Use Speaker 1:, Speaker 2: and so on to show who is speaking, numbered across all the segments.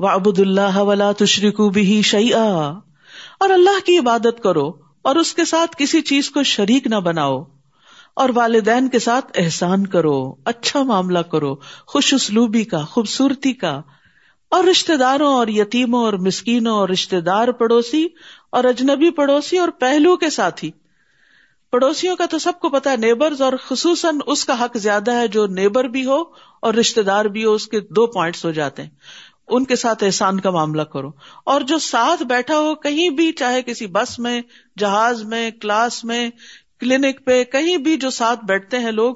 Speaker 1: و ابود اللہ ولا تشریق بھی شعیٰ اور اللہ کی عبادت کرو اور اس کے ساتھ کسی چیز کو شریک نہ بناؤ۔ اور والدین کے ساتھ احسان کرو اچھا معاملہ کرو، خوش اسلوبی کا، خوبصورتی کا۔ اور رشتے داروں اور یتیموں اور مسکینوں اور رشتے دار پڑوسی اور اجنبی پڑوسی اور پہلو کے ساتھی۔ پڑوسیوں کا تو سب کو پتا ہے، نیبرز اور خصوصاً اس کا حق زیادہ ہے جو نیبر بھی ہو اور رشتے دار بھی ہو، اس کے دو پوائنٹس ہو جاتے ہیں۔ ان کے ساتھ احسان کا معاملہ کرو۔ اور جو ساتھ بیٹھا ہو، کہیں بھی، چاہے کسی بس میں، جہاز میں، کلاس میں، کلینک پہ، کہیں بھی جو ساتھ بیٹھتے ہیں لوگ،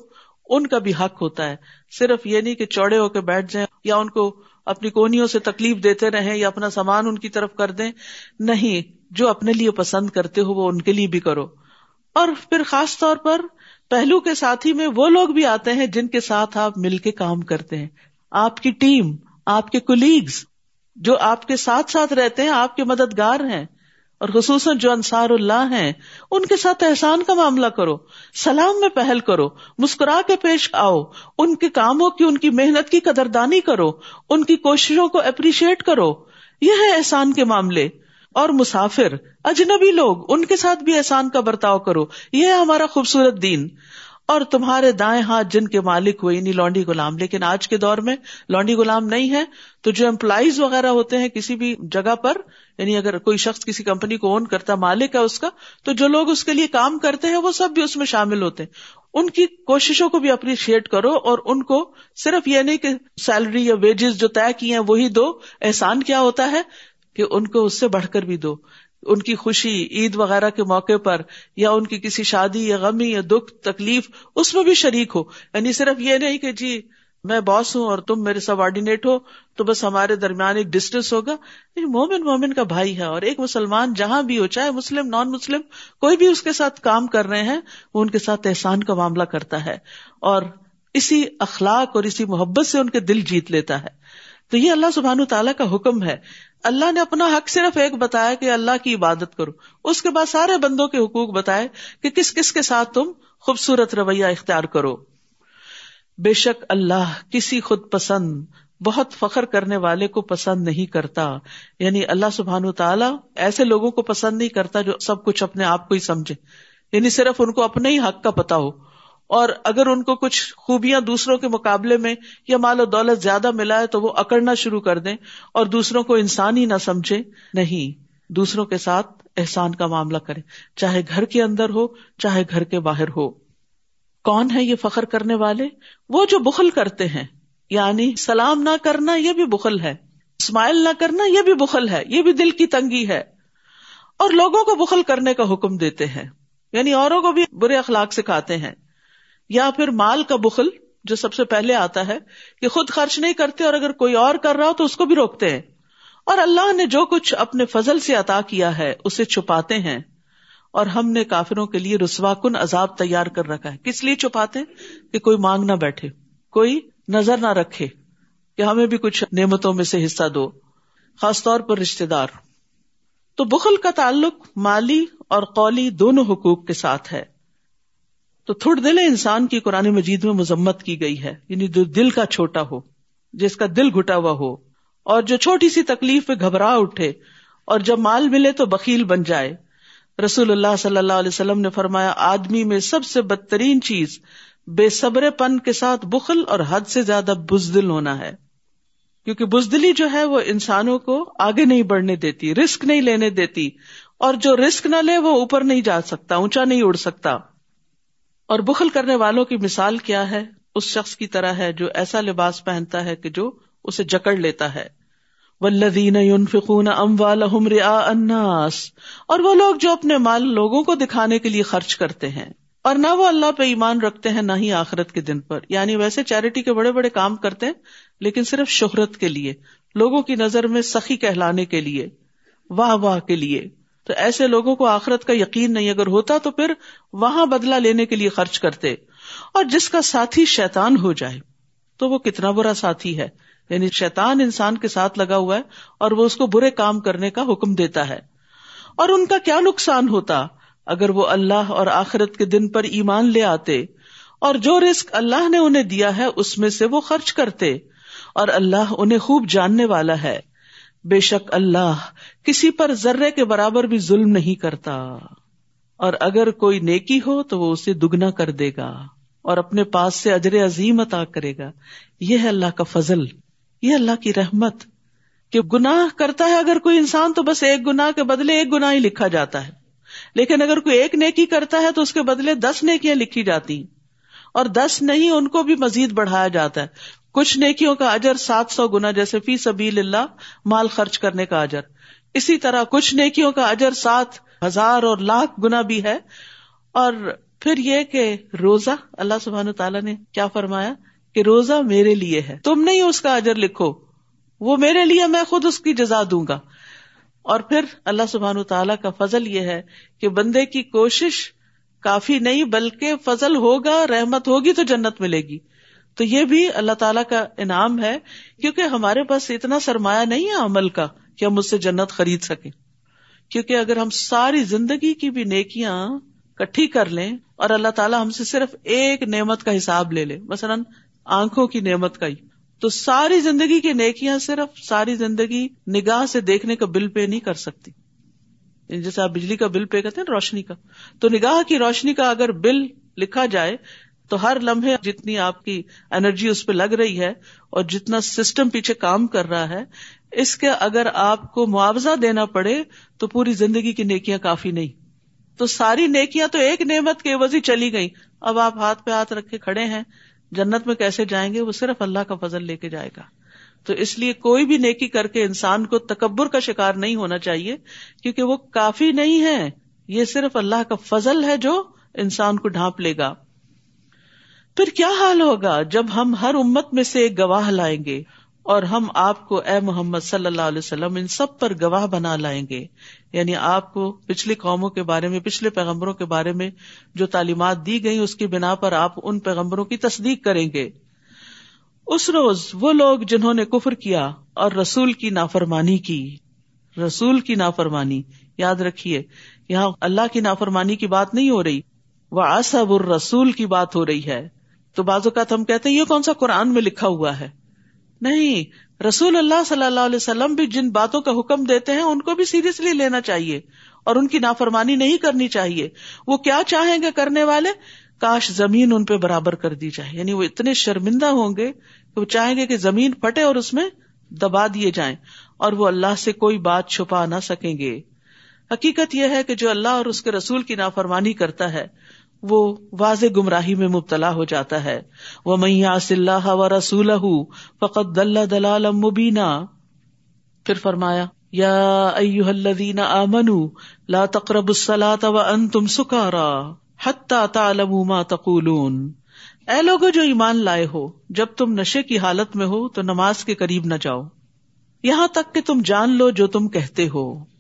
Speaker 1: ان کا بھی حق ہوتا ہے۔ صرف یہ نہیں کہ چوڑے ہو کے بیٹھ جائیں یا ان کو اپنی کونیوں سے تکلیف دیتے رہیں یا اپنا سامان ان کی طرف کر دیں۔ نہیں، جو اپنے لیے پسند کرتے ہو، وہ ان کے لیے بھی کرو۔ اور پھر خاص طور پر پہلو کے ساتھی میں وہ لوگ بھی آتے ہیں جن کے ساتھ آپ مل کے کام کرتے ہیں۔ آپ کی ٹیم آپ کے کولیگز جو آپ کے ساتھ ساتھ رہتے ہیں، آپ کے مددگار ہیں اور خصوصاً جو انصار اللہ ہیں، ان کے ساتھ احسان کا معاملہ کرو، سلام میں پہل کرو، مسکرا کے پیش آؤ، ان کے کاموں کی، ان کی محنت کی قدردانی کرو، ان کی کوششوں کو اپریشیٹ کرو۔ یہ ہے احسان کے معاملے۔ اور مسافر، اجنبی لوگ، ان کے ساتھ بھی احسان کا برتاؤ کرو۔ یہ ہے ہمارا خوبصورت دین۔ اور تمہارے دائیں ہاتھ جن کے مالک ہوئے یعنی لانڈی غلام، لیکن آج کے دور میں لانڈی غلام نہیں ہے، تو جو امپلائیز وغیرہ ہوتے ہیں کسی بھی جگہ پر یعنی اگر کوئی شخص کسی کمپنی کو اون کرتا، مالک ہے اس کا، تو جو لوگ اس کے لیے کام کرتے ہیں، وہ سب بھی اس میں شامل ہوتے ہیں۔ ان کی کوششوں کو بھی اپریشیٹ کرو اور ان کو صرف یہ نہیں کہ سیلری یا ویجز جو طے کی ہیں، وہی دو۔ احسان کیا ہوتا ہے کہ ان کو اس سے بڑھ کر بھی دو۔ ان کی خوشی، عید وغیرہ کے موقع پر، یا ان کی کسی شادی، یا غمی، یا دکھ، تکلیف، اس میں بھی شریک ہو۔ یعنی صرف یہ نہیں کہ جی میں باس ہوں اور تم میرے سب آرڈینیٹ ہو، تو بس ہمارے درمیان ایک ڈسٹینس ہوگا۔ مومن مومن کا بھائی ہے اور ایک مسلمان جہاں بھی ہو، چاہے مسلم نان مسلم کوئی بھی اس کے ساتھ کام کر رہے ہیں، وہ ان کے ساتھ احسان کا معاملہ کرتا ہے اور اسی اخلاق اور اسی محبت سے ان کے دل جیت لیتا ہے۔ تو یہ اللہ سبحان تعالیٰ کا حکم ہے۔ اللہ نے اپنا حق صرف ایک بتایا کہ اللہ کی عبادت کرو۔ اس کے بعد سارے بندوں کے حقوق بتائے کہ کس کس کے ساتھ تم خوبصورت رویہ اختیار کرو۔ بے شک اللہ کسی خود پسند، بہت فخر کرنے والے کو پسند نہیں کرتا۔ یعنی اللہ سبحان تعالیٰ ایسے لوگوں کو پسند نہیں کرتا جو سب کچھ اپنے آپ کو ہی سمجھے۔ یعنی صرف ان کو اپنے ہی حق کا پتا ہو۔ اور اگر ان کو کچھ خوبیاں دوسروں کے مقابلے میں یا مال و دولت زیادہ ملا ہے تو وہ اکڑنا شروع کر دیں اور دوسروں کو انسان ہی نہ سمجھے، نہیں، دوسروں کے ساتھ احسان کا معاملہ کرے چاہے گھر کے اندر ہو، چاہے گھر کے باہر ہو۔ کون ہے یہ فخر کرنے والے؟ وہ جو بخل کرتے ہیں۔ یعنی سلام نہ کرنا یہ بھی بخل ہے۔ اسمائل نہ کرنا یہ بھی بخل ہے۔ یہ بھی دل کی تنگی ہے۔ اور لوگوں کو بخل کرنے کا حکم دیتے ہیں۔ یعنی اوروں کو بھی برے اخلاق سکھاتے ہیں۔ یا پھر مال کا بخل جو سب سے پہلے آتا ہے کہ خود خرچ نہیں کرتے اور اگر کوئی اور کر رہا ہو تو اس کو بھی روکتے ہیں۔ اور اللہ نے جو کچھ اپنے فضل سے عطا کیا ہے، اسے چھپاتے ہیں۔ اور ہم نے کافروں کے لیے رسوا کن عذاب تیار کر رکھا ہے۔ کس لیے چھپاتے ہیں؟ کہ کوئی مانگ نہ بیٹھے، کوئی نظر نہ رکھے کہ ہمیں بھی کچھ نعمتوں میں سے حصہ دو، خاص طور پر رشتے دار۔ تو بخل کا تعلق مالی اور قولی دونوں حقوق کے ساتھ ہے۔ تو تھوڑ دل انسان کی قرآن مجید میں مذمت کی گئی ہے یعنی جو دل کا چھوٹا ہو، جس کا دل گھٹا ہوا ہو، اور جو چھوٹی سی تکلیف پہ گھبرا اٹھے، اور جب مال ملے تو بکیل بن جائے۔ رسول اللہ صلی اللہ علیہ وسلم نے فرمایا، آدمی میں سب سے بدترین چیز بے صبر پن کے ساتھ بخل اور حد سے زیادہ بزدل ہونا ہے۔ کیونکہ بزدلی جو ہے وہ انسانوں کو آگے نہیں بڑھنے دیتی، رسک نہیں لینے دیتی، اور جو رسک نہ لے وہ اوپر نہیں جا سکتا، اونچا نہیں اڑ سکتا۔ اور بخل کرنے والوں کی مثال کیا ہے؟ اس شخص کی طرح ہے جو ایسا لباس پہنتا ہے کہ جو اسے جکڑ لیتا ہے۔ ولدین فکون ام الناس اور وہ لوگ جو اپنے مال لوگوں کو دکھانے کے لیے خرچ کرتے ہیں۔ اور نہ وہ اللہ پہ ایمان رکھتے ہیں نہ ہی آخرت کے دن پر۔ یعنی ویسے چیریٹی کے بڑے بڑے کام کرتے ہیں، لیکن صرف شہرت کے لیے، لوگوں کی نظر میں سخی کہلانے کے لیے، واہ واہ کے لیے۔ تو ایسے لوگوں کو آخرت کا یقین نہیں، اگر ہوتا تو پھر وہاں بدلا لینے کے لیے خرچ کرتے۔ اور جس کا ساتھی شیتان ہو جائے، تو وہ کتنا برا ساتھی ہے۔ یعنی شیتان انسان کے ساتھ لگا ہوا ہے اور وہ اس کو برے کام کرنے کا حکم دیتا ہے۔ اور ان کا کیا نقصان ہوتا اگر وہ اللہ اور آخرت کے دن پر ایمان لے آتے؟ اور جو رسک اللہ نے انہیں دیا ہے، اس میں سے وہ خرچ کرتے۔ اور اللہ انہیں خوب جاننے والا ہے۔ بے شک اللہ کسی پر ذرے کے برابر بھی ظلم نہیں کرتا۔ اور اگر کوئی نیکی ہو تو وہ اسے دگنا کر دے گا اور اپنے پاس سے اجر عظیم عطا کرے گا۔ یہ ہے اللہ کا فضل۔ یہ اللہ کی رحمت۔ کہ گناہ کرتا ہے اگر کوئی انسان تو بس ایک گنا کے بدلے ایک گنا ہی لکھا جاتا ہے۔ لیکن اگر کوئی ایک نیکی کرتا ہے تو اس کے بدلے دس نیکیاں لکھی جاتی۔ اور دس نہیں ان کو بھی مزید بڑھایا جاتا ہے۔ کچھ نیکیوں کا اجر سات سو گنا جیسے فی سبیل اللہ مال خرچ کرنے کا اجر۔ اسی طرح کچھ نیکیوں کا اجر سات ہزار اور لاکھ گنا بھی ہے۔ اور پھر یہ کہ روزہ، اللہ سبحان تعالیٰ نے کیا فرمایا کہ روزہ میرے لیے ہے۔ تم نہیں اس کا اجر لکھو، وہ میرے لیے میں خود اس کی جزا دوں گا۔ اور پھر اللہ سبحان تعالیٰ کا فضل یہ ہے کہ بندے کی کوشش کافی نہیں، بلکہ فضل ہوگا، رحمت ہوگی تو جنت ملے گی۔ تو یہ بھی اللہ تعالیٰ کا انعام ہے، کیونکہ ہمارے پاس اتنا سرمایہ نہیں ہے عمل کا کہ ہم اس سے جنت خرید سکیں۔ کیونکہ اگر ہم ساری زندگی کی بھی نیکیاں کٹھی کر لیں اور اللہ تعالیٰ ہم سے صرف ایک نعمت کا حساب لے لے، مثلاً آنکھوں کی نعمت کا ہی، تو ساری زندگی کی نیکیاں صرف ساری زندگی نگاہ سے دیکھنے کا بل پے نہیں کر سکتی۔ یعنی جیسے آپ بجلی کا بل پے کرتے ہیں روشنی کا، تو نگاہ کی روشنی کا اگر بل لکھا جائے تو ہر لمحے جتنی آپ کی انرجی اس پہ لگ رہی ہے اور جتنا سسٹم پیچھے کام کر رہا ہے، اس کے اگر آپ کو معاوضہ دینا پڑے تو پوری زندگی کی نیکیاں کافی نہیں۔ تو ساری نیکیاں تو ایک نعمت کے وزی چلی گئی اب آپ ہاتھ پہ ہاتھ رکھے کھڑے ہیں، جنت میں کیسے جائیں گے؟ وہ صرف اللہ کا فضل لے کے جائے گا۔ تو اس لیے کوئی بھی نیکی کر کے انسان کو تکبر کا شکار نہیں ہونا چاہیے، کیونکہ وہ کافی نہیں ہے یہ صرف اللہ کا فضل ہے جو انسان کو ڈھانپ لے گا۔ پھر کیا حال ہوگا جب ہم ہر امت میں سے ایک گواہ لائیں گے اور ہم آپ کو اے محمد صلی اللہ علیہ وسلم ان سب پر گواہ بنا لائیں گے؟ یعنی آپ کو پچھلی قوموں کے بارے میں، پچھلے پیغمبروں کے بارے میں جو تعلیمات دی گئی اس کی بنا پر آپ ان پیغمبروں کی تصدیق کریں گے۔ اس روز وہ لوگ جنہوں نے کفر کیا اور رسول کی نافرمانی کی۔ رسول کی نافرمانی، یاد رکھیے، یہاں اللہ کی نافرمانی کی بات نہیں ہو رہی، وہ آصب الرسول کی بات ہو رہی ہے۔ تو بعض اوقات ہم کہتے ہیں، یہ کون سا قرآن میں لکھا ہوا ہے؟ نہیں، رسول اللہ صلی اللہ علیہ وسلم بھی جن باتوں کا حکم دیتے ہیں، ان کو بھی سیریسلی لینا چاہیے اور ان کی نافرمانی نہیں کرنی چاہیے۔ وہ کیا چاہیں گے کرنے والے؟ کاش زمین ان پہ برابر کر دی جائے۔ یعنی وہ اتنے شرمندہ ہوں گے کہ وہ چاہیں گے کہ زمین پھٹے اور اس میں دبا دیے جائیں اور وہ اللہ سے کوئی بات چھپا نہ سکیں گے۔ حقیقت یہ ہے کہ جو اللہ اور اس کے رسول کی نافرمانی کرتا ہے وہ واضح گمراہی میں مبتلا ہو جاتا ہے۔ وہ میاں اللہ و رسول فقط دل دلال مبینہ پھر فرمایا، یا ایوہ الذین آمنوا، لا تقربوا الصلاة وانتم سکارا حتی تعلموا ما تقولون۔ اے لوگو، جو ایمان لائے ہو، جب تم نشے کی حالت میں ہو تو نماز کے قریب نہ جاؤ۔ یہاں تک کہ تم جان لو جو تم کہتے ہو۔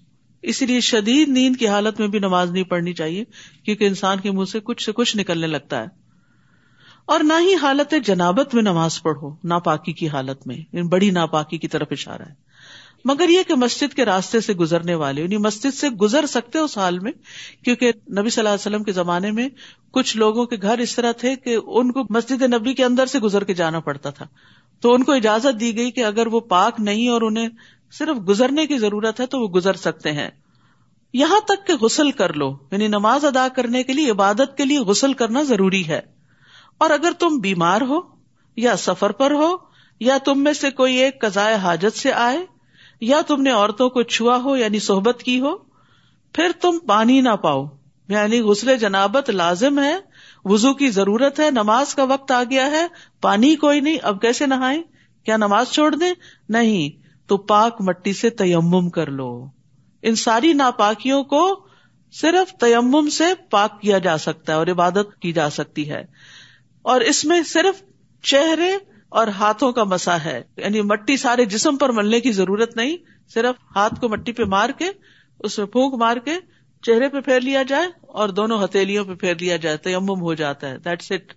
Speaker 1: اسی لیے شدید نیند کی حالت میں بھی نماز نہیں پڑھنی چاہیے، کیونکہ انسان کے منہ سے کچھ سے کچھ نکلنے لگتا ہے۔ اور نہ ہی حالت جنابت میں نماز پڑھو، ناپاکی کی حالت میں یعنی بڑی ناپاکی کی طرف اشارہ ہے۔ مگر یہ کہ مسجد کے راستے سے گزرنے والے یعنی مسجد سے گزر سکتے اس حال میں، کیونکہ نبی صلی اللہ علیہ وسلم کے زمانے میں کچھ لوگوں کے گھر اس طرح تھے کہ ان کو مسجد نبی کے اندر سے گزر کے جانا پڑتا تھا۔ تو ان کو اجازت دی گئی کہ اگر وہ پاک نہیں اور انہیں صرف گزرنے کی ضرورت ہے تو وہ گزر سکتے ہیں۔ یہاں تک کہ غسل کر لو یعنی نماز ادا کرنے کے لیے، عبادت کے لیے غسل کرنا ضروری ہے۔ اور اگر تم بیمار ہو، یا سفر پر ہو، یا تم میں سے کوئی ایک قزائے حاجت سے آئے، یا تم نے عورتوں کو چھوا ہو یعنی صحبت کی ہو، پھر تم پانی نہ پاؤ۔ یعنی غسل جنابت لازم ہے وزو کی ضرورت ہے، نماز کا وقت آ گیا ہے، پانی کوئی نہیں، اب کیسے نہائے کیا نماز چھوڑ دیں؟ نہیں۔ تو پاک مٹی سے تیمم کر لو۔ ان ساری ناپاکیوں کو صرف تیمم سے پاک کیا جا سکتا ہے اور عبادت کی جا سکتی ہے۔ اور اس میں صرف چہرے اور ہاتھوں کا مسا ہے۔ یعنی مٹی سارے جسم پر ملنے کی ضرورت نہیں، صرف ہاتھ کو مٹی پہ مار کے، اس میں پھونک مار کے چہرے پہ پھیر لیا جائے اور دونوں ہتھیلیوں پہ پھیر لیا جائے، تیمم ہو جاتا ہے۔ دیٹس اٹ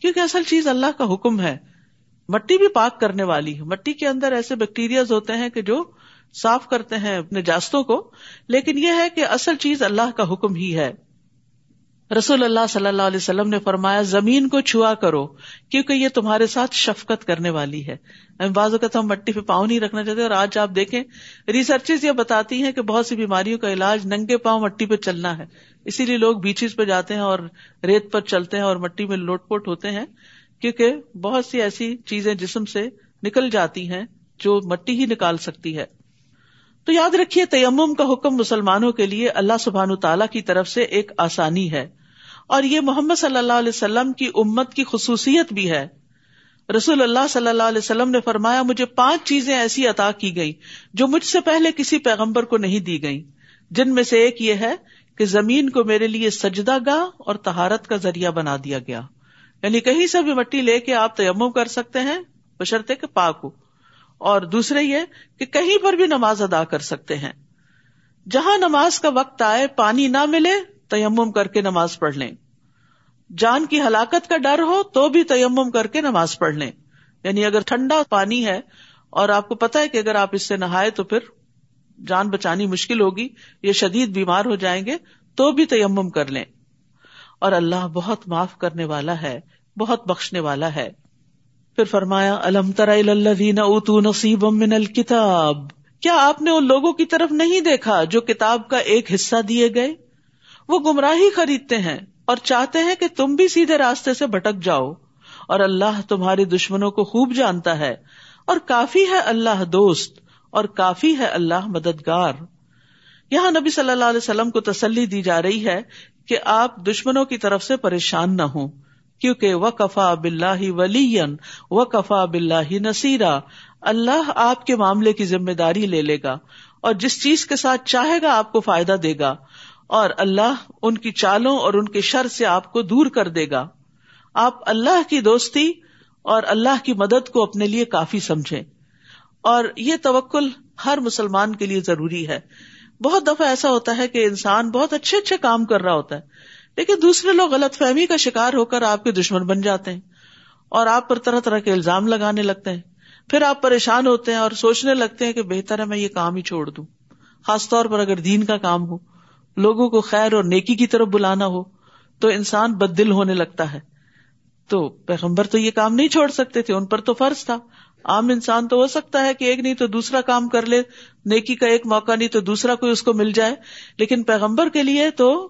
Speaker 1: کیونکہ اصل چیز اللہ کا حکم ہے۔ مٹی بھی پاک کرنے والی ہے۔ مٹی کے اندر ایسے بیکٹیریاز ہوتے ہیں کہ جو صاف کرتے ہیں اپنے جاستوں کو۔ لیکن یہ ہے کہ اصل چیز اللہ کا حکم ہی ہے۔ رسول اللہ صلی اللہ علیہ وسلم نے فرمایا، زمین کو چھوا کرو، کیونکہ یہ تمہارے ساتھ شفقت کرنے والی ہے۔ بعض اوقات ہم مٹی پہ پاؤں نہیں رکھنا چاہتے، اور آج آپ دیکھیں ریسرچز یہ بتاتی ہیں کہ بہت سی بیماریوں کا علاج ننگے پاؤں مٹی پہ چلنا ہے۔ اسی لیے لوگ بیچز پہ جاتے ہیں اور ریت پر چلتے ہیں اور مٹی میں لوٹ پوٹ ہوتے ہیں۔ کیونکہ بہت سی ایسی چیزیں جسم سے نکل جاتی ہیں جو مٹی ہی نکال سکتی ہے۔ تو یاد رکھیے تیمم کا حکم مسلمانوں کے لیے اللہ سبحان تعالیٰ کی طرف سے ایک آسانی ہے۔ اور یہ محمد صلی اللہ علیہ وسلم کی امت کی خصوصیت بھی ہے۔ رسول اللہ صلی اللہ علیہ وسلم نے فرمایا، مجھے پانچ چیزیں ایسی عطا کی گئی جو مجھ سے پہلے کسی پیغمبر کو نہیں دی گئی جن میں سے ایک یہ ہے کہ زمین کو میرے لیے سجدہ گاہ اور تہارت کا ذریعہ بنا دیا گیا۔ یعنی کہیں سے بھی مٹی لے کے آپ تیمم کر سکتے ہیں، بشرطے کہ پاک ہو۔ اور دوسرے یہ کہ کہیں پر بھی نماز ادا کر سکتے ہیں۔ جہاں نماز کا وقت آئے، پانی نہ ملے، تیمم کر کے نماز پڑھ لیں۔ جان کی ہلاکت کا ڈر ہو تو بھی تیمم کر کے نماز پڑھ لیں۔ یعنی اگر ٹھنڈا پانی ہے اور آپ کو پتا ہے کہ اگر آپ اس سے نہائے تو پھر جان بچانی مشکل ہوگی یہ شدید بیمار ہو جائیں گے، تو بھی تیمم کر لیں۔ اور اللہ بہت معاف کرنے والا ہے، بہت بخشنے والا ہے۔ پھر فرمایا، الم ترین اتو نصیب من الکتاب۔ کیا آپ نے ان لوگوں کی طرف نہیں دیکھا جو کتاب کا ایک حصہ دیے گئے؟ وہ گمراہی خریدتے ہیں اور چاہتے ہیں کہ تم بھی سیدھے راستے سے بھٹک جاؤ۔ اور اللہ تمہارے دشمنوں کو خوب جانتا ہے۔ اور کافی ہے اللہ دوست اور کافی ہے اللہ مددگار۔ یہاں نبی صلی اللہ علیہ وسلم کو تسلی دی جا رہی ہے کہ آپ دشمنوں کی طرف سے پریشان نہ ہوں، کیونکہ و کفا بلّہ ولی و کفا بلّہ نصیرا۔ اللہ آپ کے معاملے کی ذمہ داری لے لے گا اور جس چیز کے ساتھ چاہے گا آپ کو فائدہ دے گا اور اللہ ان کی چالوں اور ان کے شر سے آپ کو دور کر دے گا۔ آپ اللہ کی دوستی اور اللہ کی مدد کو اپنے لیے کافی سمجھے اور یہ توکل ہر مسلمان کے لیے ضروری ہے۔ بہت دفعہ ایسا ہوتا ہے کہ انسان بہت اچھے اچھے کام کر رہا ہوتا ہے، لیکن دوسرے لوگ غلط فہمی کا شکار ہو کر آپ کے دشمن بن جاتے ہیں اور آپ پر طرح طرح کے الزام لگانے لگتے ہیں۔ پھر آپ پریشان ہوتے ہیں اور سوچنے لگتے ہیں کہ بہتر ہے میں یہ کام ہی چھوڑ دوں۔ خاص طور پر اگر دین کا کام ہو، لوگوں کو خیر اور نیکی کی طرف بلانا ہو، تو انسان بد دل ہونے لگتا ہے۔ تو پیغمبر تو یہ کام نہیں چھوڑ سکتے تھے، ان پر تو فرض تھا۔ عام انسان تو ہو سکتا ہے کہ ایک نہیں تو دوسرا کام کر لے، نیکی کا ایک موقع نہیں تو دوسرا کوئی اس کو مل جائے۔ لیکن پیغمبر کے لیے تو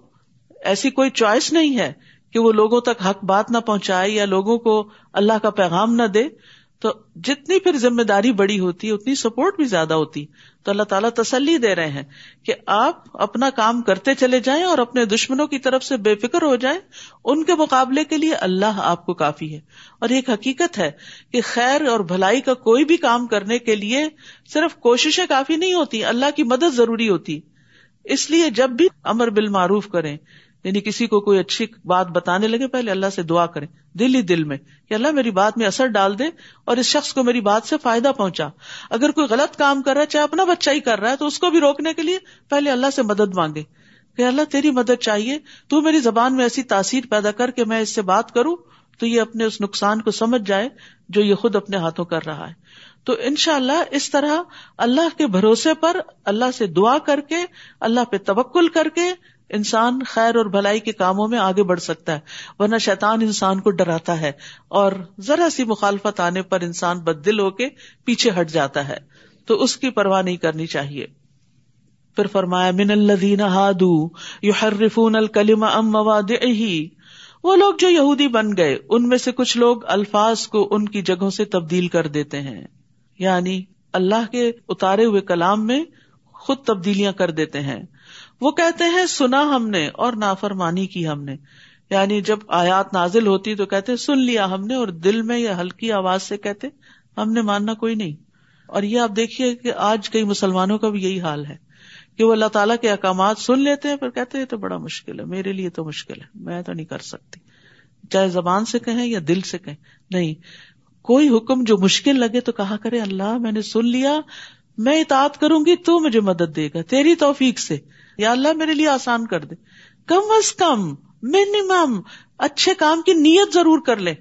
Speaker 1: ایسی کوئی چوائس نہیں ہے کہ وہ لوگوں تک حق بات نہ پہنچائے یا لوگوں کو اللہ کا پیغام نہ دے۔ تو جتنی پھر ذمہ داری بڑی ہوتی ہے اتنی سپورٹ بھی زیادہ ہوتی۔ تو اللہ تعالیٰ تسلی دے رہے ہیں کہ آپ اپنا کام کرتے چلے جائیں اور اپنے دشمنوں کی طرف سے بے فکر ہو جائیں۔ ان کے مقابلے کے لیے اللہ آپ کو کافی ہے۔ اور ایک حقیقت ہے کہ خیر اور بھلائی کا کوئی بھی کام کرنے کے لیے صرف کوششیں کافی نہیں ہوتی، اللہ کی مدد ضروری ہوتی۔ اس لیے جب بھی امر بالمعروف کریں یعنی کسی کو کوئی اچھی بات بتانے لگے، پہلے اللہ سے دعا کرے دل ہی دل میں، کہ اللہ میری بات میں اثر ڈال دے اور اس شخص کو میری بات سے فائدہ پہنچا۔ اگر کوئی غلط کام کر رہا ہے، چاہے اپنا بچہ ہی کر رہا ہے، تو اس کو بھی روکنے کے لیے پہلے اللہ سے مدد مانگے۔ کہ اللہ تیری مدد چاہیے، تو میری زبان میں ایسی تاثیر پیدا کر کے میں اس سے بات کروں، تو یہ اپنے اس نقصان کو سمجھ جائے جو یہ خود اپنے ہاتھوں کر رہا ہے۔ تو ان شاء اللہ اس طرح اللہ کے بھروسے پر اللہ سے دعا کر کے، اللہ پہ توکل کر کے انسان خیر اور بھلائی کے کاموں میں آگے بڑھ سکتا ہے، ورنہ شیطان انسان کو ڈراتا ہے اور ذرا سی مخالفت آنے پر انسان بد دل ہو کے پیچھے ہٹ جاتا ہے۔ تو اس کی پرواہ نہیں کرنی چاہیے۔ پھر فرمایا، من الدین ہادو یو حرفون الکلیم ام مواد وہ لوگ جو یہودی بن گئے، ان میں سے کچھ لوگ الفاظ کو ان کی جگہوں سے تبدیل کر دیتے ہیں۔ یعنی اللہ کے اتارے ہوئے کلام میں خود تبدیلیاں کر دیتے ہیں۔ وہ کہتے ہیں، سنا ہم نے اور نافرمانی کی ہم نے۔ یعنی جب آیات نازل ہوتی تو کہتے سن لیا ہم نے اور دل میں یا ہلکی آواز سے کہتے ہم نے ماننا کوئی نہیں۔ اور یہ آپ دیکھیے کہ آج کئی مسلمانوں کا بھی یہی حال ہے کہ وہ اللہ تعالیٰ کے احکامات سن لیتے ہیں پھر کہتے ہیں تو بڑا مشکل ہے، میرے لیے تو مشکل ہے، میں تو نہیں کر سکتی۔ چاہے زبان سے کہیں یا دل سے کہیں۔ نہیں، کوئی حکم جو مشکل لگے تو کہا کرے، اللہ میں نے سن لیا، میں اطاعت کروں گی، تو مجھے مدد دے گا، تیری توفیق سے۔ یا اللہ میرے لیے آسان کر دے۔ کم از کم منیمم اچھے کام کی نیت ضرور کر لے۔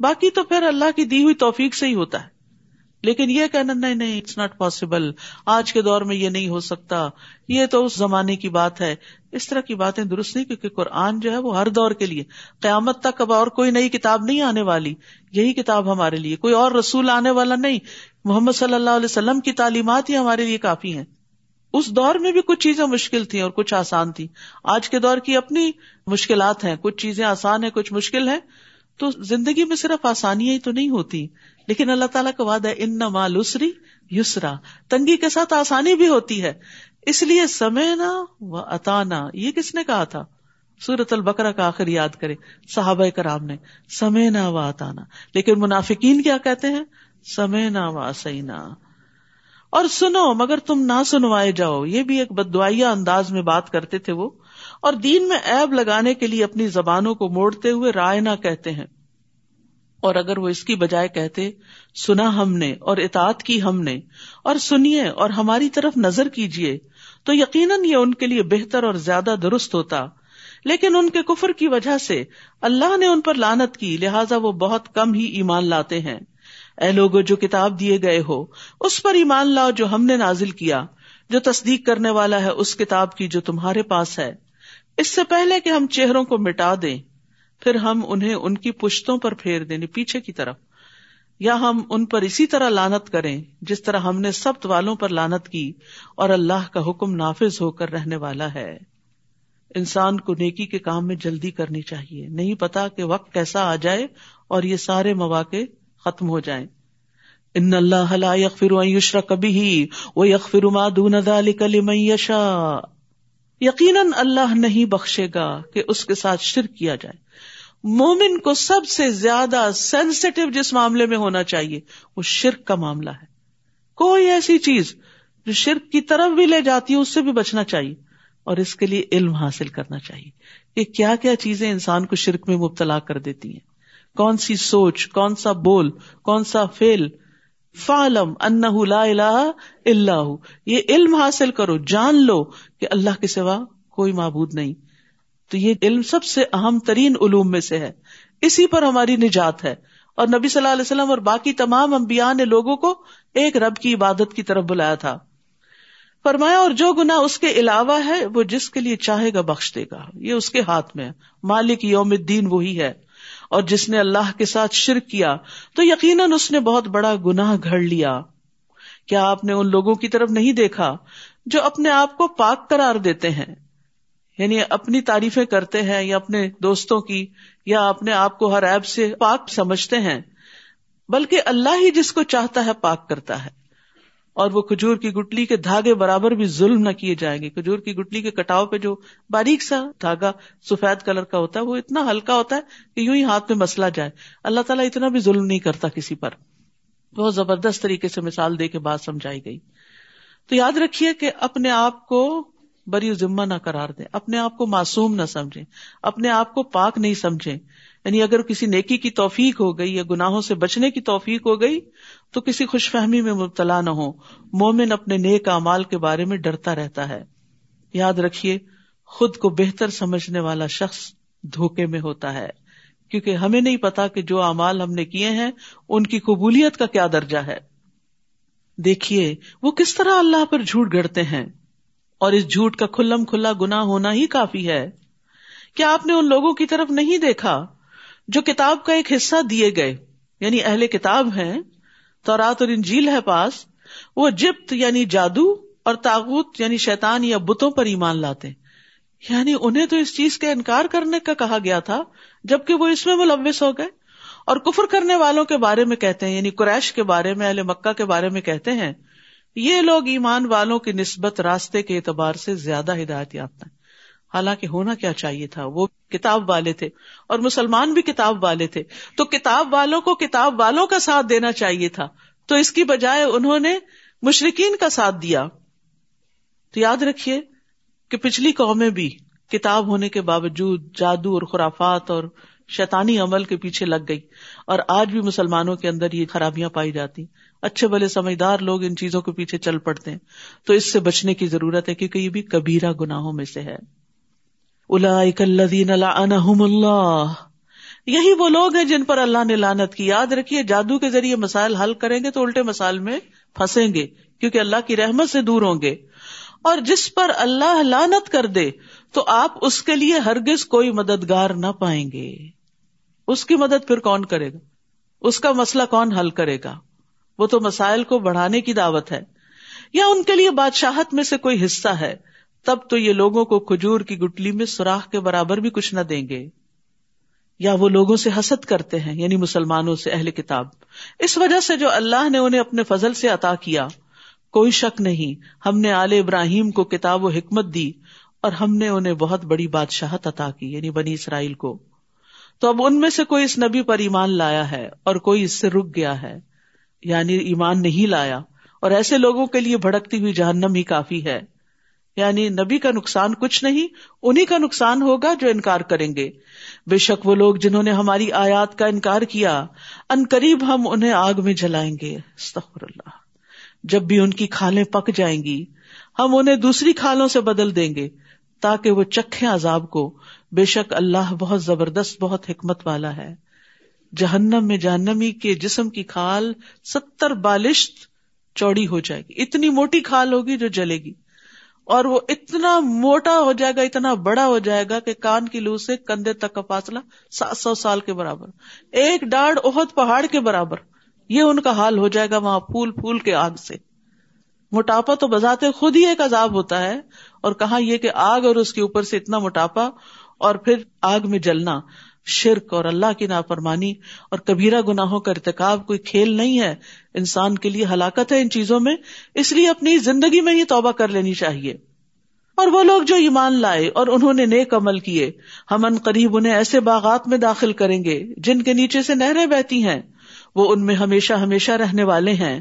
Speaker 1: باقی تو پھر اللہ کی دی ہوئی توفیق سے ہی ہوتا ہے۔ لیکن یہ کہنا، نہیں نہیں اٹس ناٹ پاسبل آج کے دور میں یہ نہیں ہو سکتا۔ یہ تو اس زمانے کی بات ہے۔ اس طرح کی باتیں درست نہیں، کیونکہ قرآن جو ہے وہ ہر دور کے لیے۔ قیامت تک اب اور کوئی نئی کتاب نہیں آنے والی۔ یہی کتاب ہمارے لیے۔ کوئی اور رسول آنے والا نہیں۔ محمد صلی اللہ علیہ وسلم کی تعلیمات ہی ہمارے لیے کافی ہیں۔ اس دور میں بھی کچھ چیزیں مشکل تھیں اور کچھ آسان تھی آج کے دور کی اپنی مشکلات ہیں، کچھ چیزیں آسان ہیں، کچھ مشکل ہیں۔ تو زندگی میں صرف آسانیاں ہی تو نہیں ہوتی، لیکن اللہ تعالیٰ کا وعدہ ان مالوسری یسرا۔ تنگی کے ساتھ آسانی بھی ہوتی ہے۔ اس لیے سمینا و اتانا یہ کس نے کہا تھا؟ سورت البکرا کا آخر یاد کرے صحابہ کرام نے سمینا و اتانا لیکن منافقین کیا کہتے ہیں؟ سمینا و اسینا اور سنو، مگر تم نہ سنوائے جاؤ۔ یہ بھی ایک بدوائیا انداز میں بات کرتے تھے وہ۔ اور دین میں ایب لگانے کے لیے اپنی زبانوں کو موڑتے ہوئے رائے نہ کہتے ہیں۔ اور اگر وہ اس کی بجائے کہتے، سنا ہم نے اور اطاعت کی ہم نے، اور سنیے اور ہماری طرف نظر کیجیے تو یقیناً یہ ان کے لیے بہتر اور زیادہ درست ہوتا۔ لیکن ان کے کفر کی وجہ سے اللہ نے ان پر لانت کی، لہٰذا وہ بہت کم ہی ایمان لاتے ہیں۔ اے لوگ جو کتاب دیے گئے ہو، اس پر ایمان لاؤ جو ہم نے نازل کیا، جو تصدیق کرنے والا ہے اس کتاب کی جو تمہارے پاس ہے۔ اس سے پہلے کہ ہم چہروں کو مٹا دیں، پھر ہم انہیں ان کی پشتوں پر پھیر دیں یعنی پیچھے کی طرف۔ یا ہم ان پر اسی طرح لانت کریں، جس طرح ہم نے سب والوں پر لانت کی اور اللہ کا حکم نافذ ہو کر رہنے والا ہے۔ انسان کو نیکی کے کام میں جلدی کرنی چاہیے۔ نہیں پتا کہ وقت کیسا آ جائے اور یہ سارے مواقع ختم ہو جائیں۔ ان اللہ لا یغفر ان یشرک به و یغفر ما دون ذلك لمن یشاء۔ یقیناً اللہ نہیں بخشے گا کہ اس کے ساتھ شرک کیا جائے۔ مومن کو سب سے زیادہ سینسٹیو جس معاملے میں ہونا چاہیے، وہ شرک کا معاملہ ہے۔ کوئی ایسی چیز جو شرک کی طرف بھی لے جاتی ہے، اس سے بھی بچنا چاہیے اور اس کے لیے علم حاصل کرنا چاہیے کہ کیا کیا چیزیں انسان کو شرک میں مبتلا کر دیتی ہیں۔ کون سی سوچ، کون سا بول، کون سا فیل فالم ان لا الہ اللہ یہ علم حاصل کرو، جان لو کہ اللہ کے سوا کوئی معبود نہیں۔ تو یہ علم سب سے اہم ترین علوم میں سے ہے۔ اسی پر ہماری نجات ہے۔ اور نبی صلی اللہ علیہ وسلم اور باقی تمام امبیا نے لوگوں کو ایک رب کی عبادت کی طرف بلایا تھا۔ فرمایا، اور جو گنا اس کے علاوہ ہے، وہ جس کے لیے چاہے گا بخش دے گا۔ یہ اس کے ہاتھ میں ہے۔ مالک یوم الدین وہی ہے۔ اور جس نے اللہ کے ساتھ شرک کیا، تو یقیناً اس نے بہت بڑا گناہ گھڑ لیا۔ کیا آپ نے ان لوگوں کی طرف نہیں دیکھا جو اپنے آپ کو پاک قرار دیتے ہیں؟ یعنی اپنی تعریفیں کرتے ہیں یا اپنے دوستوں کی، یا اپنے آپ کو ہر ایب سے پاک سمجھتے ہیں، بلکہ اللہ ہی جس کو چاہتا ہے پاک کرتا ہے۔ اور وہ کھجور کی گٹلی کے دھاگے برابر بھی ظلم نہ کیے جائیں گے۔ کھجور کی گٹلی کے کٹاؤ پہ جو باریک سا دھاگا سفید کلر کا ہوتا ہے، وہ اتنا ہلکا ہوتا ہے کہ یوں ہی ہاتھ میں مسلا جائے۔ اللہ تعالیٰ اتنا بھی ظلم نہیں کرتا کسی پر۔ بہت زبردست طریقے سے مثال دے کے بات سمجھائی گئی۔ تو یاد رکھیے کہ اپنے آپ کو بری ذمہ نہ قرار دیں، اپنے آپ کو معصوم نہ سمجھیں، اپنے آپ کو پاک نہیں سمجھیں۔ یعنی اگر کسی نیکی کی توفیق ہو گئی یا گناہوں سے بچنے کی توفیق ہو گئی تو کسی خوش فہمی میں مبتلا نہ ہو۔ مومن اپنے نیک امال کے بارے میں ڈرتا رہتا ہے۔ یاد رکھیے، خود کو بہتر سمجھنے والا شخص دھوکے میں ہوتا ہے۔ کیونکہ ہمیں نہیں پتا کہ جو امال ہم نے کیے ہیں، ان کی قبولیت کا کیا درجہ ہے۔ دیکھیے، وہ کس طرح اللہ پر جھوٹ گڑتے ہیں۔ اور اس جھوٹ کا کھلم کھلا گنا ہونا ہی کافی ہے۔ کیا آپ نے ان لوگوں کی طرف نہیں دیکھا؟ جو کتاب کا ایک حصہ دیے گئے یعنی اہل کتاب ہیں تو رات اور انجیل ہے پاس، وہ جپت یعنی جادو اور تاغت یعنی شیتان یا بتوں پر ایمان لاتے یعنی انہیں تو اس چیز کا انکار کرنے کا کہا گیا تھا، جبکہ وہ اس میں ملوث ہو گئے۔ اور کفر کرنے والوں کے بارے میں کہتے ہیں یعنی قریش کے بارے میں، اہل مکہ کے بارے میں کہتے ہیں، یہ لوگ ایمان والوں کی نسبت راستے کے اعتبار سے زیادہ ہدایت یافتہ ہیں۔ حالانکہ ہونا کیا چاہیے تھا؟ وہ کتاب والے تھے اور مسلمان بھی کتاب والے تھے۔ تو کتاب والوں کو کتاب والوں کا ساتھ دینا چاہیے تھا۔ تو اس کی بجائے انہوں نے مشرقین کا ساتھ دیا۔ تو یاد رکھیے کہ پچھلی قومیں بھی کتاب ہونے کے باوجود جادو اور خرافات اور شیطانی عمل کے پیچھے لگ گئی۔ اور آج بھی مسلمانوں کے اندر یہ خرابیاں پائی جاتی۔ اچھے بلے سمجھدار لوگ ان چیزوں کے پیچھے چل پڑتے ہیں۔ تو اس سے بچنے کی ضرورت ہے کیونکہ یہ بھی کبیرہ گناہوں میں سے ہے۔ اللہ۔ یہی وہ لوگ ہیں جن پر اللہ نے لانت کی۔ یاد رکھیے، جادو کے ذریعے مسائل حل کریں گے تو الٹے مسائل میں پھنسیں گے، کیونکہ اللہ کی رحمت سے دور ہوں گے۔ اور جس پر اللہ لانت کر دے، تو آپ اس کے لیے ہرگز کوئی مددگار نہ پائیں گے۔ اس کی مدد پھر کون کرے گا؟ اس کا مسئلہ کون حل کرے گا؟ وہ تو مسائل کو بڑھانے کی دعوت ہے۔ یا ان کے لیے بادشاہت میں سے کوئی حصہ ہے تب تو یہ لوگوں کو کھجور کی گٹلی میں سوراخ کے برابر بھی کچھ نہ دیں گے۔ یا وہ لوگوں سے حسد کرتے ہیں یعنی مسلمانوں سے اہل کتاب۔ اس وجہ سے جو اللہ نے انہیں اپنے فضل سے عطا کیا، کوئی شک نہیں، ہم نے آل ابراہیم کو کتاب و حکمت دی اور ہم نے انہیں بہت بڑی بادشاہت عطا کی یعنی بنی اسرائیل کو۔ تو اب ان میں سے کوئی اس نبی پر ایمان لایا ہے اور کوئی اس سے رک گیا ہے یعنی ایمان نہیں لایا۔ اور ایسے لوگوں کے لیے بھڑکتی ہوئی جہنم ہی کافی ہے۔ یعنی نبی کا نقصان کچھ نہیں انہیں کا نقصان ہوگا جو انکار کریں گے۔ بے شک وہ لوگ جنہوں نے ہماری آیات کا انکار کیا، ان قریب ہم انہیں آگ میں جلائیں گے۔ استغفر اللہ۔ جب بھی ان کی کھالیں پک جائیں گی، ہم انہیں دوسری کھالوں سے بدل دیں گے، تاکہ وہ چکھے عذاب کو۔ بے شک اللہ بہت زبردست، بہت حکمت والا ہے۔ جہنم میں جہنمی کے جسم کی کھال ستر بالشت چوڑی ہو جائے گی۔ اتنی موٹی کھال ہوگی جو جلے گی۔ اور وہ اتنا موٹا ہو جائے گا، اتنا بڑا ہو جائے گا کہ کان کی لو سے کندھے تک کا فاصلہ سات سو سال کے برابر۔ ایک ڈاڑ اہد پہاڑ کے برابر۔ یہ ان کا حال ہو جائے گا وہاں پھول پھول کے آگ سے۔ موٹاپا تو بذات خود ہی ایک عذاب ہوتا ہے۔ اور کہا یہ کہ آگ اور اس کے اوپر سے اتنا موٹاپا اور پھر آگ میں جلنا۔ شرک اور اللہ کی نافرمانی اور کبیرہ گناہوں کا ارتکاب کوئی کھیل نہیں ہے۔ انسان کے لیے ہلاکت ہے ان چیزوں میں، اس لیے اپنی زندگی میں ہی توبہ کر لینی چاہیے۔ اور وہ لوگ جو ایمان لائے اور انہوں نے نیک عمل کیے، ہم ان قریب انہیں ایسے باغات میں داخل کریں گے جن کے نیچے سے نہریں بہتی ہیں۔ وہ ان میں ہمیشہ ہمیشہ رہنے والے ہیں۔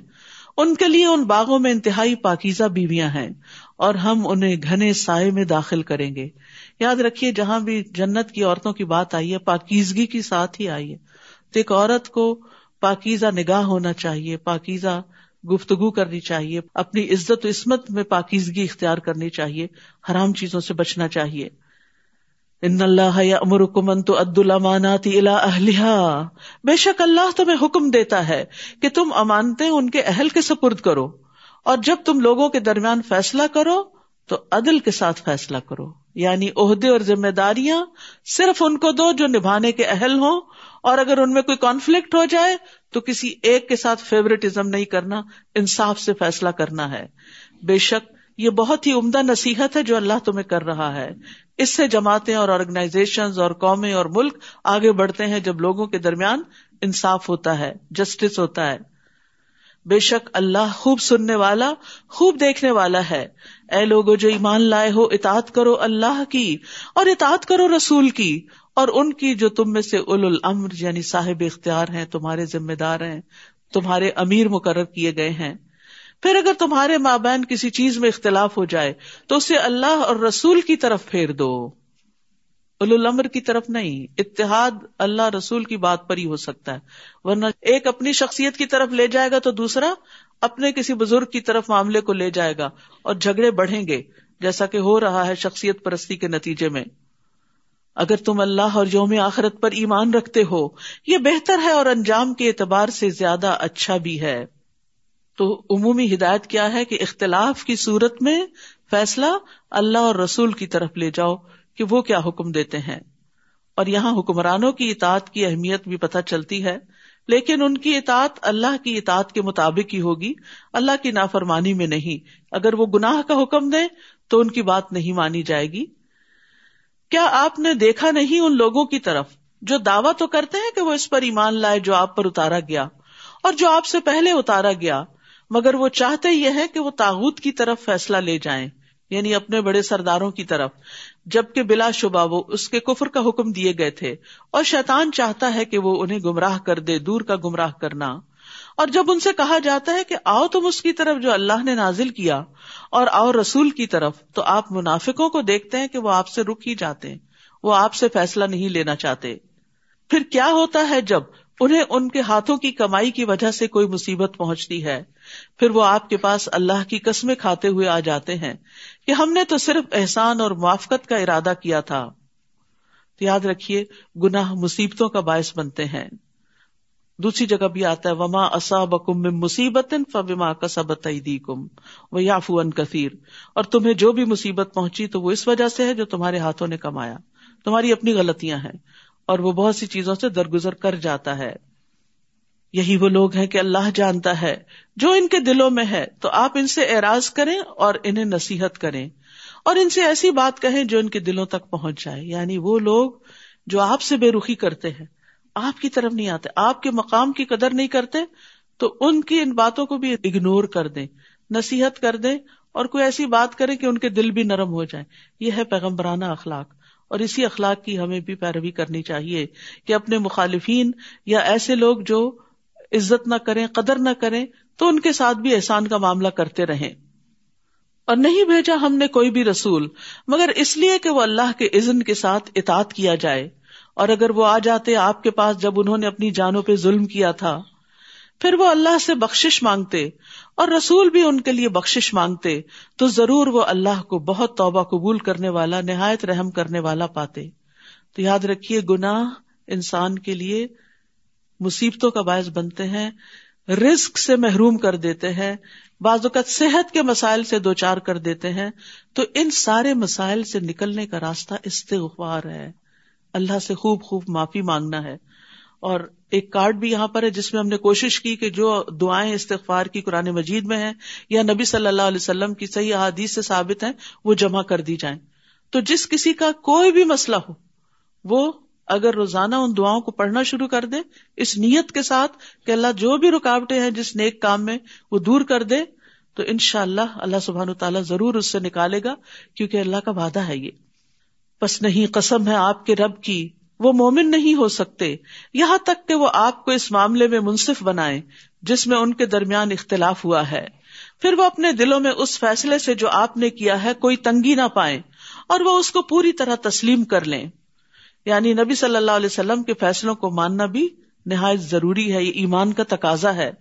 Speaker 1: ان کے لیے ان باغوں میں انتہائی پاکیزہ بیویاں ہیں اور ہم انہیں گھنے سائے میں داخل کریں گے۔ یاد رکھیے، جہاں بھی جنت کی عورتوں کی بات آئی ہے، پاکیزگی کی ساتھ ہی آئی ہے۔ تو ایک عورت کو پاکیزہ نگاہ ہونا چاہیے، پاکیزہ گفتگو کرنی چاہیے، اپنی عزت و عصمت میں پاکیزگی اختیار کرنی چاہیے، حرام چیزوں سے بچنا چاہیے۔ ان اللہ امر حکمن تو عد المانات الا اہلیہ بے شک اللہ تمہیں حکم دیتا ہے کہ تم امانتے ان کے اہل کے سپرد کرو، اور جب تم لوگوں کے درمیان فیصلہ کرو، تو عدل کے ساتھ فیصلہ کرو۔ یعنی عہدے اور ذمہ داریاں صرف ان کو دو جو نبھانے کے اہل ہوں اور اگر ان میں کوئی کانفلکٹ ہو جائے تو کسی ایک کے ساتھ فیوریٹزم نہیں کرنا، انصاف سے فیصلہ کرنا ہے۔ بے شک یہ بہت ہی عمدہ نصیحت ہے جو اللہ تمہیں کر رہا ہے۔ اس سے جماعتیں اور آرگنائزیشن اور قومیں اور ملک آگے بڑھتے ہیں جب لوگوں کے درمیان انصاف ہوتا ہے جسٹس ہوتا ہے۔ بے شک اللہ خوب سننے والا، خوب دیکھنے والا ہے۔ اے لوگوں جو ایمان لائے ہو، اطاعت کرو اللہ کی اور اطاعت کرو رسول کی اور ان کی جو تم میں سے اول الامر یعنی صاحب اختیار ہیں، تمہارے ذمہ دار ہیں، تمہارے امیر مقرر کیے گئے ہیں۔ پھر اگر تمہارے ماں بہن کسی چیز میں اختلاف ہو جائے، تو اسے اللہ اور رسول کی طرف پھیر دو۔ الامر کی طرف نہیں، اتحاد اللہ رسول کی بات پر ہی ہو سکتا ہے۔ ورنہ ایک اپنی شخصیت کی طرف لے جائے گا تو دوسرا اپنے کسی بزرگ کی طرف معاملے کو لے جائے گا اور جھگڑے بڑھیں گے، جیسا کہ ہو رہا ہے شخصیت پرستی کے نتیجے میں۔ اگر تم اللہ اور یوم آخرت پر ایمان رکھتے ہو، یہ بہتر ہے اور انجام کے اعتبار سے زیادہ اچھا بھی ہے۔ تو عمومی ہدایت کیا ہے کہ اختلاف کی صورت میں فیصلہ اللہ اور رسول کی طرف لے جاؤ کہ وہ کیا حکم دیتے ہیں۔ اور یہاں حکمرانوں کی اطاعت کی اہمیت بھی پتہ چلتی ہے۔ لیکن ان کی اطاعت اللہ کی اطاعت کے مطابق ہی ہوگی۔ اللہ کی نافرمانی میں نہیں۔ اگر وہ گناہ کا حکم دے تو ان کی بات نہیں مانی جائے گی۔ کیا آپ نے دیکھا نہیں ان لوگوں کی طرف؟ جو دعویٰ تو کرتے ہیں کہ وہ اس پر ایمان لائے جو آپ پر اتارا گیا اور جو آپ سے پہلے اتارا گیا، مگر وہ چاہتے یہ ہے کہ وہ تاغت کی طرف فیصلہ لے جائیں۔ یعنی اپنے بڑے سرداروں کی طرف، جبکہ بلا شبہ وہ اس کے کفر کا حکم دیے گئے تھے۔ اور شیطان چاہتا ہے کہ وہ انہیں گمراہ کر دے، دور کا گمراہ کرنا۔ اور جب ان سے کہا جاتا ہے کہ آؤ تم اس کی طرف جو اللہ نے نازل کیا، اور آؤ رسول کی طرف، تو آپ منافقوں کو دیکھتے ہیں کہ وہ آپ سے رک ہی جاتے ہیں۔ وہ آپ سے فیصلہ نہیں لینا چاہتے۔ پھر کیا ہوتا ہے جب انہیں ان کے ہاتھوں کی کمائی کی وجہ سے کوئی مصیبت پہنچتی ہے۔ پھر وہ آپ کے پاس اللہ کی قسمیں کھاتے ہوئے آ جاتے ہیں کہ ہم نے تو صرف احسان اور موافقت کا ارادہ کیا تھا۔ تو یاد رکھیے، گناہ مصیبتوں کا باعث بنتے ہیں۔ دوسری جگہ بھی آتا ہے، وما اصا بکم مصیبت فبما کسبت ایدیکم و یافو ان کثیر اور تمہیں جو بھی مصیبت پہنچی تو وہ اس وجہ سے ہے جو تمہارے ہاتھوں نے کمایا۔ تمہاری اپنی غلطیاں ہیں۔ اور وہ بہت سی چیزوں سے درگزر کر جاتا ہے۔ یہی وہ لوگ ہیں کہ اللہ جانتا ہے۔ جو ان کے دلوں میں ہے، تو آپ ان سے اعراض کریں اور انہیں نصیحت کریں۔ اور ان سے ایسی بات کہیں جو ان کے دلوں تک پہنچ جائے۔ یعنی وہ لوگ جو آپ سے بے رخی کرتے ہیں۔ آپ کی طرف نہیں آتے۔ آپ کے مقام کی قدر نہیں کرتے۔ تو ان کی ان باتوں کو بھی اگنور کر دیں۔ نصیحت کر دیں اور کوئی ایسی بات کرے کہ ان کے دل بھی نرم ہو جائے۔ یہ ہے پیغمبرانہ اخلاق۔ اور اسی اخلاق کی ہمیں بھی پیروی کرنی چاہیے کہ اپنے مخالفین یا ایسے لوگ جو عزت نہ کریں، قدر نہ کریں، تو ان کے ساتھ بھی احسان کا معاملہ کرتے رہیں۔ اور نہیں بھیجا ہم نے کوئی بھی رسول، مگر اس لیے کہ وہ اللہ کے عزن کے ساتھ اطاعت کیا جائے۔ اور اگر وہ آ جاتے آپ کے پاس جب انہوں نے اپنی جانوں پہ ظلم کیا تھا پھر وہ اللہ سے بخشش مانگتے اور رسول بھی ان کے لیے بخشش مانگتے تو ضرور وہ اللہ کو بہت توبہ قبول کرنے والا، نہایت رحم کرنے والا پاتے۔ تو یاد رکھیے، گناہ انسان کے لیے مصیبتوں کا باعث بنتے ہیں رسک سے محروم کر دیتے ہیں، بعض اوقات صحت کے مسائل سے دو چار کر دیتے ہیں۔ تو ان سارے مسائل سے نکلنے کا راستہ استغفار ہے۔ اللہ سے خوب خوب معافی مانگنا ہے۔ اور ایک کارڈ بھی یہاں پر ہے جس میں ہم نے کوشش کی کہ جو دعائیں استغفار کی قرآن مجید میں ہیں یا نبی صلی اللہ علیہ وسلم کی صحیح احادیث سے ثابت ہیں، وہ جمع کر دی جائیں۔ تو جس کسی کا کوئی بھی مسئلہ ہو، وہ اگر روزانہ ان دعاؤں کو پڑھنا شروع کر دے، اس نیت کے ساتھ کہ اللہ جو بھی رکاوٹیں ہیں جس نیک کام میں وہ دور کر دے، تو ان شاء اللہ اللہ سبحان تعالیٰ ضرور اس سے نکالے گا، کیونکہ اللہ کا وعدہ ہے یہ۔ بس نہیں، قسم ہے آپ کے رب کی وہ مومن نہیں ہو سکتے۔ یہاں تک کہ وہ آپ کو اس معاملے میں منصف بنائے جس میں ان کے درمیان اختلاف ہوا ہے۔ پھر وہ اپنے دلوں میں اس فیصلے سے جو آپ نے کیا ہے کوئی تنگی نہ پائے اور وہ اس کو پوری طرح تسلیم کر لیں۔ یعنی نبی صلی اللہ علیہ وسلم کے فیصلوں کو ماننا بھی نہایت ضروری ہے، یہ ایمان کا تقاضا ہے۔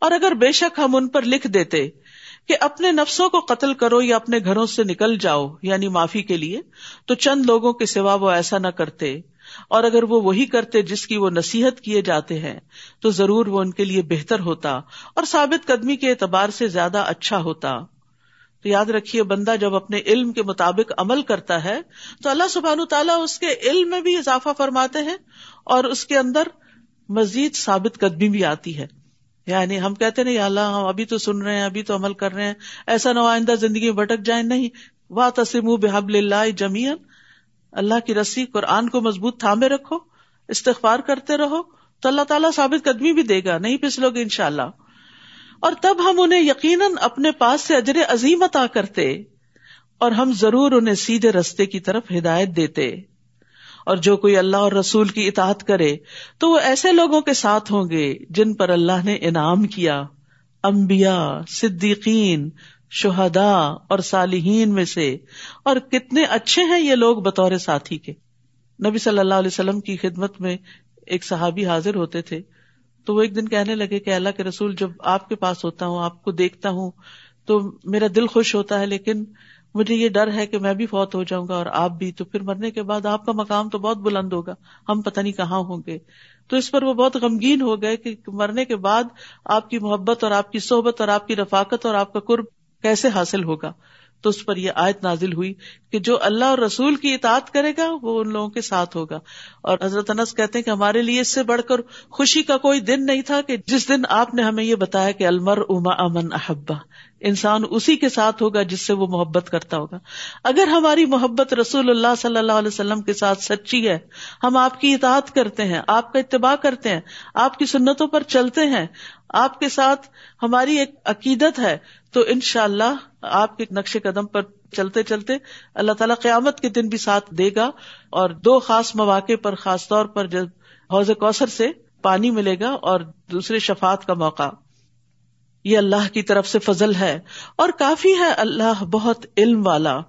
Speaker 1: اور اگر بے شک ہم ان پر لکھ دیتے کہ اپنے نفسوں کو قتل کرو یا اپنے گھروں سے نکل جاؤ یعنی معافی کے لیے، تو چند لوگوں کے سوا وہ ایسا نہ کرتے۔ اور اگر وہ وہی کرتے جس کی وہ نصیحت کیے جاتے ہیں، تو ضرور وہ ان کے لیے بہتر ہوتا اور ثابت قدمی کے اعتبار سے زیادہ اچھا ہوتا۔ تو یاد رکھیے، بندہ جب اپنے علم کے مطابق عمل کرتا ہے، تو اللہ سبحان تعالیٰ اس کے علم میں بھی اضافہ فرماتے ہیں اور اس کے اندر مزید ثابت قدمی بھی آتی ہے۔ یعنی ہم کہتے نہیں اللہ، ہم ابھی تو سن رہے ہیں، ابھی تو عمل کر رہے ہیں، ایسا نہ آئندہ زندگی میں بھٹک جائیں، نہیں۔ واہ تسیم بحب اللہ جمیل اللہ کی رسی قرآن کو مضبوط تھامے رکھو، استغفار کرتے رہو، تو اللہ تعالیٰ ثابت قدمی بھی دے گا، نہیں پھسلو گے ان شاء اللہ اور تب ہم انہیں یقیناً اپنے پاس سے اجر عظیم عطا کرتے اور ہم ضرور انہیں سیدھے رستے کی طرف ہدایت دیتے۔ اور جو کوئی اللہ اور رسول کی اطاعت کرے، تو وہ ایسے لوگوں کے ساتھ ہوں گے جن پر اللہ نے انعام کیا۔ امبیا صدیقین شہدا اور صالحین میں سے، اور کتنے اچھے ہیں یہ لوگ بطور ساتھی کے۔ نبی صلی اللہ علیہ وسلم کی خدمت میں ایک صحابی حاضر ہوتے تھے، تو وہ ایک دن کہنے لگے کہ اللہ کے رسول، جب آپ کے پاس ہوتا ہوں، آپ کو دیکھتا ہوں، تو میرا دل خوش ہوتا ہے، لیکن مجھے یہ ڈر ہے کہ میں بھی فوت ہو جاؤں گا اور آپ بھی۔ تو پھر مرنے کے بعد آپ کا مقام تو بہت بلند ہوگا، ہم پتہ نہیں کہاں ہوں گے۔ تو اس پر وہ بہت غمگین ہو گئے کہ مرنے کے بعد آپ کی محبت اور آپ کی صحبت اور آپ کی رفاقت اور آپ کا قرب کیسے حاصل ہوگا؟ تو اس پر یہ آیت نازل ہوئی کہ جو اللہ اور رسول کی اطاعت کرے گا، وہ ان لوگوں کے ساتھ ہوگا۔ اور حضرت انس کہتے ہیں کہ ہمارے لیے اس سے بڑھ کر خوشی کا کوئی دن نہیں تھا کہ جس دن آپ نے ہمیں یہ بتایا کہ المر اما امن احبا انسان اسی کے ساتھ ہوگا جس سے وہ محبت کرتا ہوگا۔ اگر ہماری محبت رسول اللہ صلی اللہ علیہ وسلم کے ساتھ سچی ہے، ہم آپ کی اطاعت کرتے ہیں، آپ کا اتباع کرتے ہیں، آپ کی سنتوں پر چلتے ہیں آپ کے ساتھ ہماری ایک عقیدت ہے، تو ان شاء اللہ آپ کے نقش قدم پر چلتے چلتے اللہ تعالیٰ قیامت کے دن بھی ساتھ دے گا اور دو خاص مواقع پر، خاص طور پر جب حوض کوثر سے پانی ملے گا اور دوسرے شفات کا موقع۔ یہ اللہ کی طرف سے فضل ہے اور کافی ہے اللہ بہت علم والا۔